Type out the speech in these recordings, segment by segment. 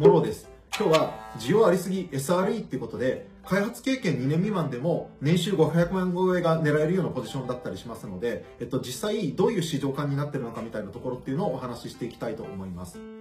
ものです。今日は需要ありすぎ SRE っていうことで、開発経験2年未満でも年収500万超えが狙えるようなポジションだったりしますので、えっと、実際どういう市場感になってるのかみたいなところっていうのをお話ししていきたいと思います。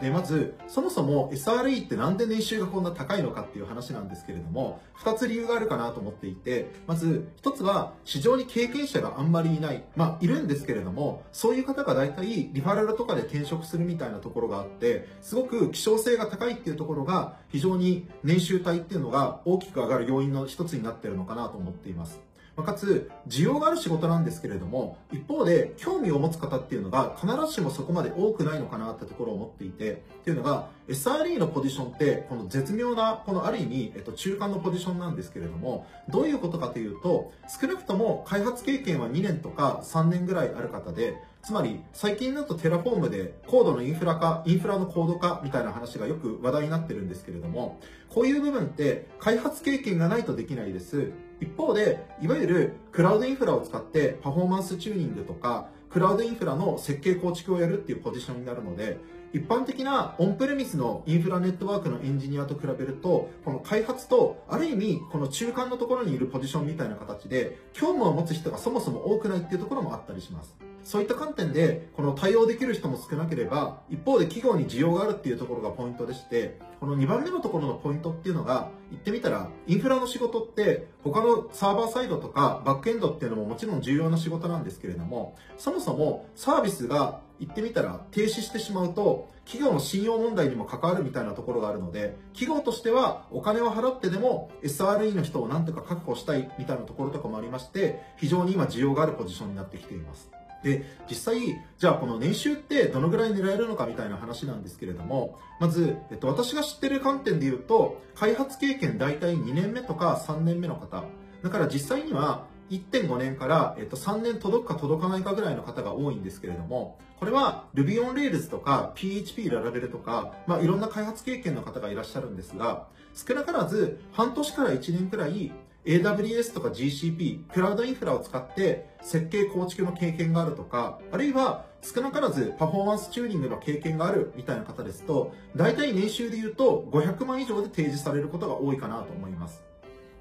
でまずそもそも SRE ってなんで年収がこんな高いのかっていう話なんですけれども2つ理由があるかなと思っていてまず1つは市場に経験者があんまりいない。まあいるんですけれどもそういう方が大体リファラルとかで転職するみたいなところがあってすごく希少性が高いっていうところが非常に年収帯っていうのが大きく上がる要因の一つになってるのかなと思っています。かつ需要がある仕事なんですけれども一方で興味を持つ方っていうのが必ずしもそこまで多くないのかなってところを思っていてっていうのが SRE のポジションってこの絶妙なこのある意味、えっと、中間のポジションなんですけれどもどういうことかというと少なくとも開発経験は2年とか3年ぐらいある方でつまり最近だと Terraform でコードのインフラ化、インフラのコード化みたいな話がよく話題になってるんですけれども、こういう部分って開発経験がないとできないです。一方で、いわゆるクラウドインフラを使ってパフォーマンスチューニングとか、クラウドインフラの設計構築をやるっていうポジションになるので、一般的なオンプレミスのインフラネットワークのエンジニアと比べると、この開発と、ある意味、この中間のところにいるポジションみたいな形で、興味を持つ人がそもそも多くないっていうところもあったりします。そういった観点で、この対応できる人も少なければ、一方で企業に需要があるっていうところがポイントでして、この2番目のところのポイントっていうのが、言ってみたら、インフラの仕事って、他のサーバーサイドとかバックエンドっていうのももちろん重要な仕事なんですけれども、そもそもサービスが言ってみたら停止してしまうと、企業の信用問題にも関わるみたいなところがあるので、企業としてはお金を払ってでも SRE の人をなんとか確保したいみたいなところとかもありまして、非常に今需要があるポジションになってきています。で、実際、じゃあこの年収ってどのぐらい狙えるのかみたいな話なんですけれども、まず、えっと、私が知ってる観点で言うと、開発経験大体2年目とか3年目の方、だから実際には1.5年から、えっと、3年届くか届かないかぐらいの方が多いんですけれども、これは Ruby on Rails とか PHP ララベルとか、まあ、いろんな開発経験の方がいらっしゃるんですが、少なからず半年から1年くらい AWS とか GCP、クラウドインフラを使って設計構築の経験があるとか、あるいは少なからずパフォーマンスチューニングの経験があるみたいな方ですと、大体年収で言うと500万以上で提示されることが多いかなと思います。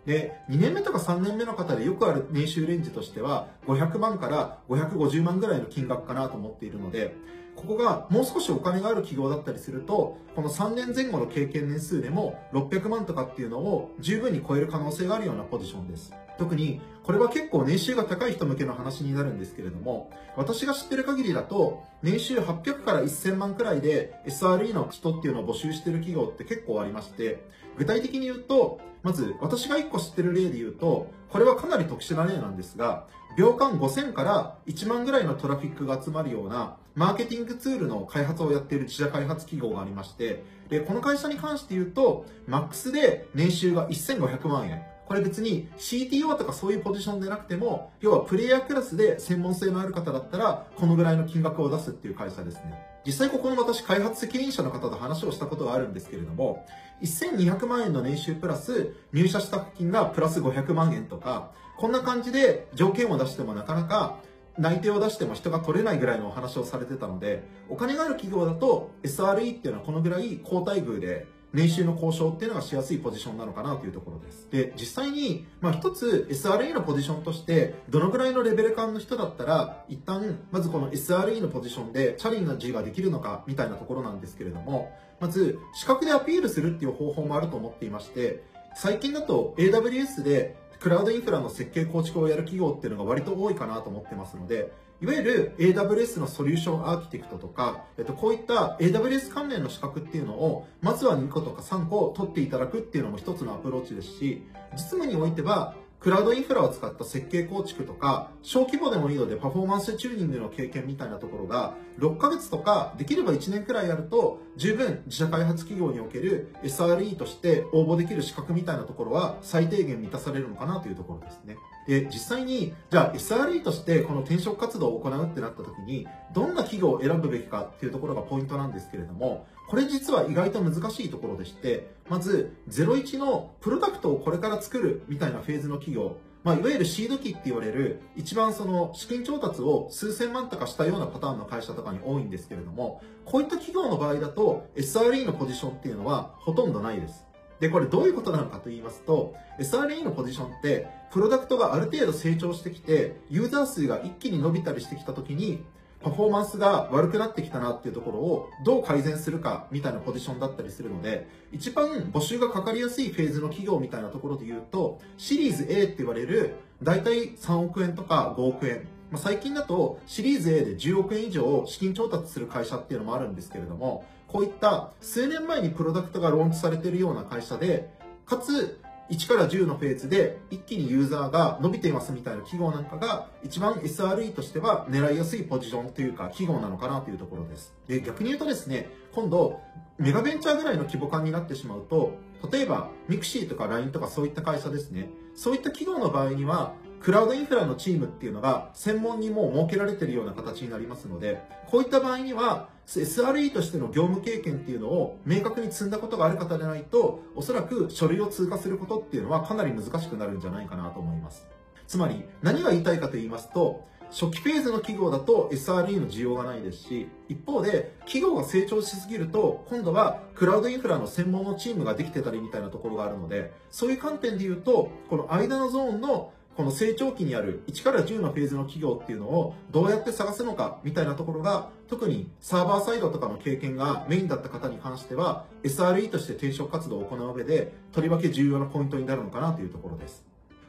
で、2年目とか3年目の方でよくある年収レンジとしては、500万から550万ぐらいの金額かなと思っているので、ここがもう少しお金がある企業だったりすると、この3年前後の経験年数でも600万とかっていうのを十分に超える可能性があるようなポジションです。特に、これは結構年収が高い人向けの話になるんですけれども、私が知ってる限りだと、年収800から1000万くらいで SRE の人っていうのを募集してる企業って結構ありまして、具体的に言うと、まず私が1個知ってる例で言うと、これはかなり特殊な例なんですが、秒間5000から1万ぐらいのトラフィックが集まるようなマーケティングツールの開発をやっている自社開発企業がありまして、で、この会社に関して言うと、マックスで年収が1500万円。これ別に CTO とかそういうポジションでなくても、要はプレイヤークラスで専門性のある方だったら、このぐらいの金額を出すっていう会社ですね。実際ここの私開発責任者の方と話をしたことがあるんですけれども、1200万円の年収プラス入社した金がプラス500万円とか、こんな感じで条件を出してもなかなか内定を出しても人が取れないぐらいのお話をされてたので、お金がある企業だと SRE っていうのはこのぐらい高待遇で年収の交渉っていうのがしやすいポジションなのかなというところです。で、実際に、まあ一つ SRE のポジションとして、どのぐらいのレベル感の人だったら、一旦、まずこの SRE のポジションでチャレンジができるのか、みたいなところなんですけれども、まず、資格でアピールするっていう方法もあると思っていまして、最近だと AWS でクラウドインフラの設計構築をやる企業っていうのが割と多いかなと思ってますので、いわゆる AWS のソリューションアーキテクトとか、えっと、こういった AWS 関連の資格っていうのを、まずは2個とか3個取っていただくっていうのも一つのアプローチですし、実務においては、クラウドインフラを使った設計構築とか、小規模でもいいのでパフォーマンスチューニングの経験みたいなところが、6ヶ月とか、できれば1年くらいやると、十分自社開発企業における SRE として応募できる資格みたいなところは最低限満たされるのかなというところですね。で、実際に、じゃあ SRE としてこの転職活動を行うってなった時に、どんな企業を選ぶべきかっていうところがポイントなんですけれども、これ実は意外と難しいところでして、まず、01のプロダクトをこれから作るみたいなフェーズの企業、まあ、いわゆるシード機って言われる、一番その資金調達を数千万とかしたようなパターンの会社とかに多いんですけれども、こういった企業の場合だと、SRE のポジションっていうのはほとんどないです。で、これどういうことなのかと言いますと、SRE のポジションって、プロダクトがある程度成長してきて、ユーザー数が一気に伸びたりしてきた時に、パフォーマンスが悪くなってきたなっていうところをどう改善するかみたいなポジションだったりするので、一番募集がかかりやすいフェーズの企業みたいなところで言うと、シリーズ A って言われる、だいたい3億円とか5億円。まあ、最近だとシリーズ A で10億円以上資金調達する会社っていうのもあるんですけれども、こういった数年前にプロダクトがローンチされているような会社で、かつ1から10のフェーズで一気にユーザーが伸びていますみたいな企業なんかが一番 SRE としては狙いやすいポジションというか企業なのかなというところです。で、逆に言うとですね、今度メガベンチャーぐらいの規模感になってしまうと、例えば mixi とか LINE とかそういった会社ですね、そういった企業の場合にはクラウドインフラのチームっていうのが専門にもう設けられているような形になりますので、こういった場合には SRE としての業務経験っていうのを明確に積んだことがある方でないと、おそらく書類を通過することっていうのはかなり難しくなるんじゃないかなと思います。つまり、何が言いたいかと言いますと、初期フェーズの企業だと SRE の需要がないですし、一方で企業が成長しすぎると、今度はクラウドインフラの専門のチームができてたりみたいなところがあるので、そういう観点で言うと、この間のゾーンのこの成長期にある1から10のフェーズの企業っていうのをどうやって探すのかみたいなところが特にサーバーサイドとかの経験がメインだった方に関しては SRE として転職活動を行う上でとりわけ重要なポイントになるのかなというところです。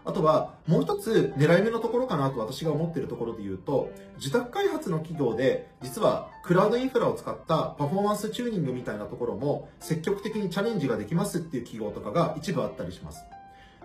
あとは、もう一つ狙い目のところかなと私が思っているところで言うと、自宅開発の企業で、実はクラウドインフラを使ったパフォーマンスチューニングみたいなところも積極的にチャレンジができますっていう企業とかが一部あったりします。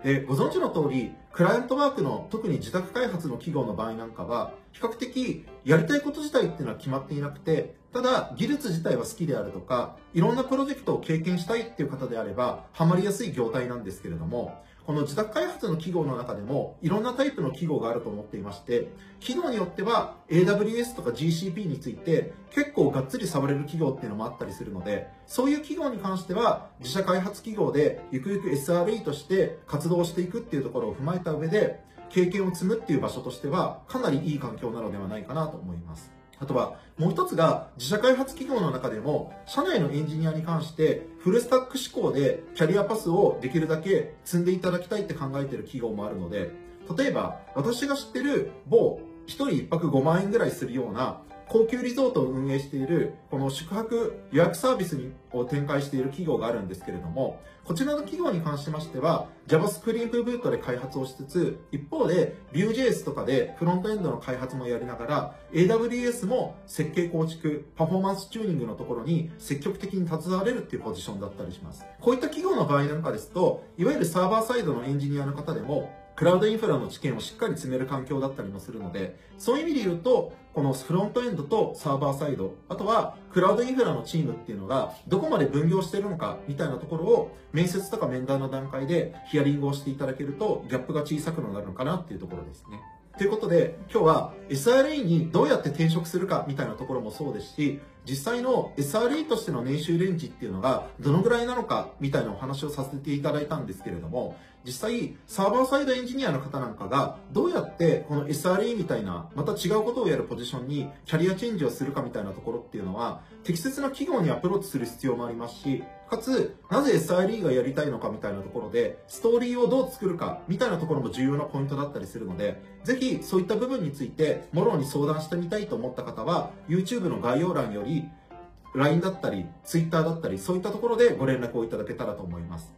で、ご存知の通り、クライアントワークの特に自宅開発の企業の場合なんかは、比較的やりたいこと自体っていうのは決まっていなくて、ただ技術自体は好きであるとか、いろんなプロジェクトを経験したいっていう方であれば、ハマりやすい業態なんですけれども、この自宅開発の企業の中でもいろんなタイプの企業があると思っていまして、企業によっては AWS とか GCP について結構がっつり触れる企業っていうのもあったりするので、そういう企業に関しては自社開発企業でゆくゆく SRE として活動していくっていうところを踏まえた上で、経験を積むっていう場所としてはかなりいい環境なのではないかなと思います。あとは、もう一つが、自社開発企業の中でも、社内のエンジニアに関して、フルスタック志向でキャリアパスをできるだけ積んでいただきたいって考えてる企業もあるので、例えば、私が知ってる某、1人1泊5万円ぐらいするような高級リゾートを運営している、この宿泊予約サービスを展開している企業があるんですけれども、こちらの企業に関しましては、JavaScript ブートで開発をしつつ、一方で Vue.js とかでフロントエンドの開発もやりながら、AWS も設計構築、パフォーマンスチューニングのところに積極的に携われるっていうポジションだったりします。こういった企業の場合なんかですと、いわゆるサーバーサイドのエンジニアの方でも、クラウドインフラの知見をしっかり積める環境だったりもするので、そういう意味で言うと、このフロントエンドとサーバーサイド、あとはクラウドインフラのチームっていうのがどこまで分業してるのかみたいなところを面接とか面談の段階でヒアリングをしていただけるとギャップが小さくなるのかなっていうところですね。ということで、今日は SRE にどうやって転職するかみたいなところもそうですし、実際の SRE としての年収レンジっていうのがどのぐらいなのかみたいなお話をさせていただいたんですけれども、実際サーバーサイドエンジニアの方なんかがどうやってこの SRE みたいなまた違うことをやるポジションにキャリアチェンジをするかみたいなところっていうのは適切な企業にアプローチする必要もありますし、かつ、なぜ SRE がやりたいのかみたいなところで、ストーリーをどう作るかみたいなところも重要なポイントだったりするので、ぜひそういった部分について、もろに相談してみたいと思った方は、YouTube の概要欄より、LINE だったり、Twitter だったり、そういったところでご連絡をいただけたらと思います。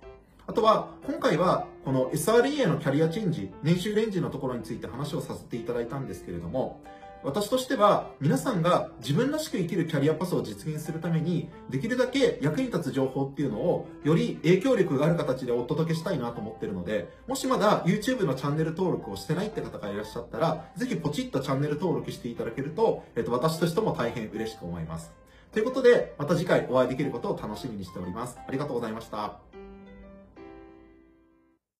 あとは、今回は、この SRE へのキャリアチェンジ、年収レンジのところについて話をさせていただいたんですけれども、私としては、皆さんが自分らしく生きるキャリアパスを実現するために、できるだけ役に立つ情報っていうのを、より影響力がある形でお届けしたいなと思ってるので、もしまだ YouTube のチャンネル登録をしてないって方がいらっしゃったら、ぜひポチッとチャンネル登録していただけると、えっと、私としても大変嬉しく思います。ということで、また次回お会いできることを楽しみにしております。ありがとうございました。